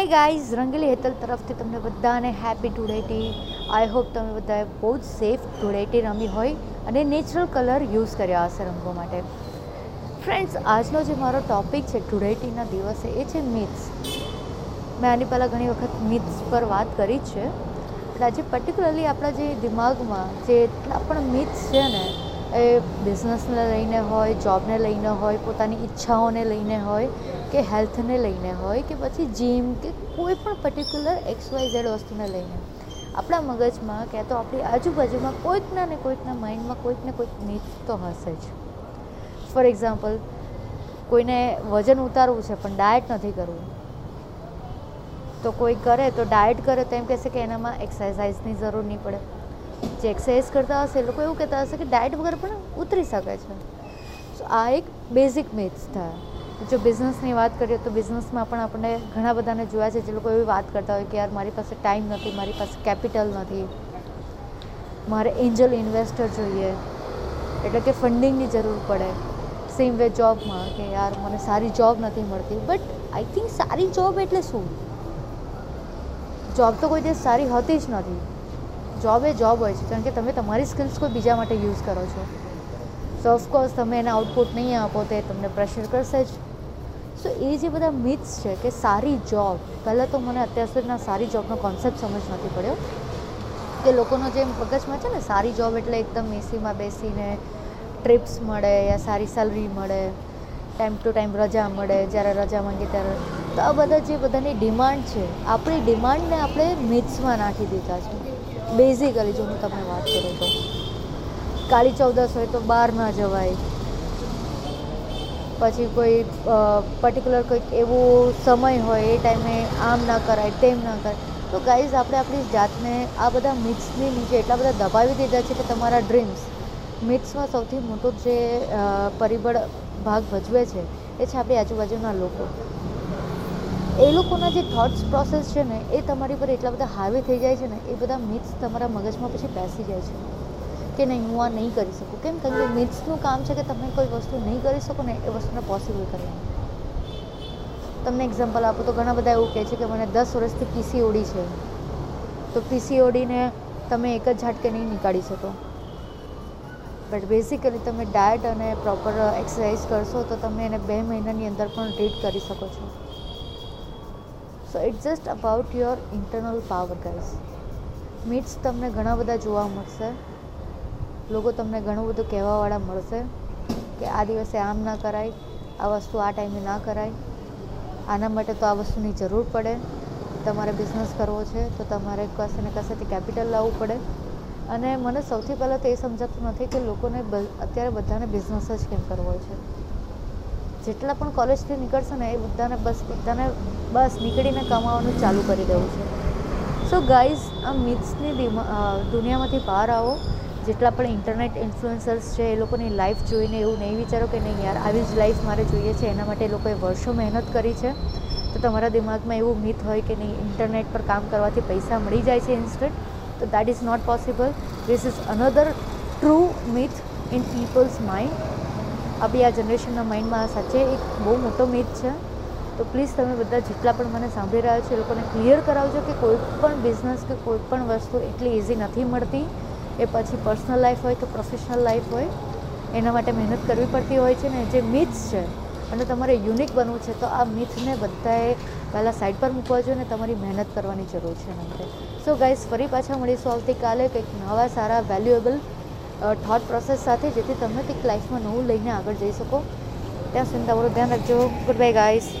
Hey guys Rangili Hetal તરફથી તમને બધાને હેપી ધૂળેટી આઈ હોપ તમે બધાએ બહુ જ સેફ ધૂળેટી રમી હોય અને નેચરલ કલર યુઝ કર્યા હશે રંગો માટે ફ્રેન્ડ્સ આજનો જે મારો ટૉપિક છે ધૂળેટીના દિવસે એ છે મિથ્સ મેં આની પહેલાં ઘણી વખત મિથ્સ પર વાત કરી છે આજે પર્ટિક્યુલરલી આપણા જે દિમાગમાં જે એટલા પણ મિથ્સ છે ને એ બિઝનેસને લઈને હોય જોબને લઈને હોય, પોતાની ઈચ્છાઓને લઈને હોય, કે હેલ્થને લઈને હોય, કે પછી જીમ કે કોઈ પણ પર્ટિક્યુલર એક્સ વાય ઝેડ વસ્તુને લઈને. આપણા મગજમાં ક્યાં તો આપણી આજુબાજુમાં કોઈકના ને કોઈકના માઇન્ડમાં કોઈક ને કોઈક મિથ તો હશે જ. ફોર એક્ઝામ્પલ કોઈને વજન ઉતારવું છે, પણ ડાયટ નથી કરવું. તો કોઈ કરે તો ડાયટ કરે તો એમ કહેશે કે એનામાં એક્સરસાઇઝની જરૂર નહીં પડે. જે એક્સરસાઇઝ કરતા હશે, એ લોકો એવું કહેતા હશે કે ડાયટ વગર પણ ઉતરી શકે છે. સો આ એક બેઝિક મિથ્સ થયા જો બિઝનેસની વાત કરીએ તો બિઝનેસમાં પણ આપણે ઘણા બધાને જોયા છે, જે લોકો એવી વાત કરતા હોય કે યાર, મારી પાસે ટાઈમ નથી, મારી પાસે કેપિટલ નથી. મારે એન્જલ ઇન્વેસ્ટર જોઈએ. એટલે કે ફંડિંગની જરૂર પડે. સેમ વે જોબમાં કે યાર, મને સારી જોબ નથી મળતી. બટ આઈ થિંક સારી જોબ એટલે શું? જોબ તો કોઈ દિવસ સારી હોતી જ નથી. જોબ એ જોબ હોય છે, કારણ કે તમે તમારી સ્કિલ્સ કોઈ બીજા માટે યુઝ કરો છો. સો ઓફકોર્સ તમે એને આઉટપુટ નહીં આપો તો તમને પ્રેશર કરશે જ. સો એ જે બધા મિથ્સ છે કે સારી જોબ પહેલાં તો મને અત્યાર સુધીના સારી જોબનો કોન્સેપ્ટ સમજ નથી પડ્યો. કે લોકોનો જે મગજમાં છે ને, સારી જોબ એટલે એકદમ એસીમાં બેસીને ટ્રીપ્સ મળે યા સારી સેલરી મળે ટાઈમ ટુ ટાઈમ રજા મળે, જ્યારે રજા માંગે ત્યારે. તો આ બધા જે બધાની ડિમાન્ડ છે, આપણી ડિમાન્ડને આપણે મિથ્સમાં નાખી દીધા છે. બેઝિકલી જો હું તમને વાત કરું તો, કાળી ચૌદસ હોય તો બહાર ના જવાય. પછી કોઈ પર્ટિક્યુલર કોઈક એવો સમય હોય એ ટાઈમે આમ ના કરાય, તેમ ના કરાય. તો ગાઈઝ આપણે આપણી જાતને આ બધા મિથ્સની નીચે એટલા બધા દબાવી દીધા છે કે તમારા ડ્રીમ્સ મિથ્સમાં સૌથી મોટું જે પરિબળ ભાગ ભજવે છે એ છે આપણી આજુબાજુના લોકો. એ લોકોના જે થોટ્સ પ્રોસેસ છે ને, એ તમારી પર એટલા બધા હાવી થઈ જાય છે ને, એ બધા મિથ્સ તમારા મગજમાં પછી બેસી જાય છે. કે નહીં, હું આ નહીં કરી શકું. કેમ? કારણ કે મિથ્સનું કામ છે કે તમે કોઈ વસ્તુ નહીં કરી શકો ને, એ વસ્તુને પોસિબલ કરવાનું. તમને એક્ઝામ્પલ આપો તો ઘણા બધા એવું કહે છે કે મને દસ વર્ષથી પીસીઓડી છે. તો પીસીઓડીને તમે એક જ ઝાટકે નહીં નીકાળી શકો. બટ બેઝિકલી તમે ડાયટ અને પ્રોપર એક્સરસાઇઝ કરશો તો તમે એને બે મહિનાની અંદર પણ ટ્રીટ કરી શકો છો. So it's just about your internal power guys meets તમને ઘણા બધા જોવા મળશે. લોકો તમને ઘણું બધું કહેવાવાળા મળશે કે આ દિવસે આમ ના કરાય, આ વસ્તુ આ ટાઈમે ના કરાય. આના માટે તો આ વસ્તુની જરૂર પડે. તમારે બિઝનેસ કરવો છે, તો તમારે કશે ને કશેથી કેપિટલ લાવવું પડે. અને મને સૌથી પહેલાં તો એ સમજાતું નથી કે લોકોને અત્યારે બધાને બિઝનેસ જ કેમ કરવો છે? જેટલા પણ કોલેજથી નીકળશે ને એ બધાને બસ બધાને બસ નીકળીને કમાવાનું ચાલુ કરી દેવું છે. સો ગાઈઝ આ મિથ્સની દુનિયામાંથી બહાર આવો. જેટલા પણ ઇન્ટરનેટ ઇન્ફ્લુએન્સર્સ છે, એ લોકોની લાઈફ જોઈને એવું નહીં વિચારો કે નહીં યાર, આવી જ લાઈફ મારે જોઈએ છે. એના માટે એ લોકોએ વર્ષો મહેનત કરી છે. તો તમારા દિમાગમાં એવું મિથ હોય કે નહીં ઇન્ટરનેટ પર કામ કરવાથી પૈસા મળી જાય છે ઇન્સ્ટન્ટ તો that is not possible this is another true myth in people's mind આપણી આ જનરેશનના માઇન્ડમાં સાચે એક બહુ મોટો મિથ છે. તો પ્લીઝ તમે બધા જેટલા પણ મને સાંભળી રહ્યા છો એ લોકોને ક્લિયર કરાવજો કે કોઈ પણ બિઝનેસ કે કોઈ પણ વસ્તુ એટલી ઇઝી નથી મળતી. એ પછી પર્સનલ લાઈફ હોય કે પ્રોફેશનલ લાઈફ હોય, એના માટે મહેનત કરવી પડતી હોય છે ને જે મિથ્સ છે અને તમારે યુનિક બનવું છે તો આ મિથને બધાએ પહેલાં સાઈડ પર મૂકવા જોઈએ ને તમારી મહેનત કરવાની જરૂર છે એના સો ગાઈઝ ફરી પાછા મળીશું આવતીકાલે કંઈક નવા સારા વેલ્યુએબલ થોટ પ્રોસેસ સાથે જેથી તમે કંઈક લાઈફમાં નવું લઈને આગળ જઈ શકો. ત્યાં સુધી તમારું ધ્યાન રાખજો. Good bye guys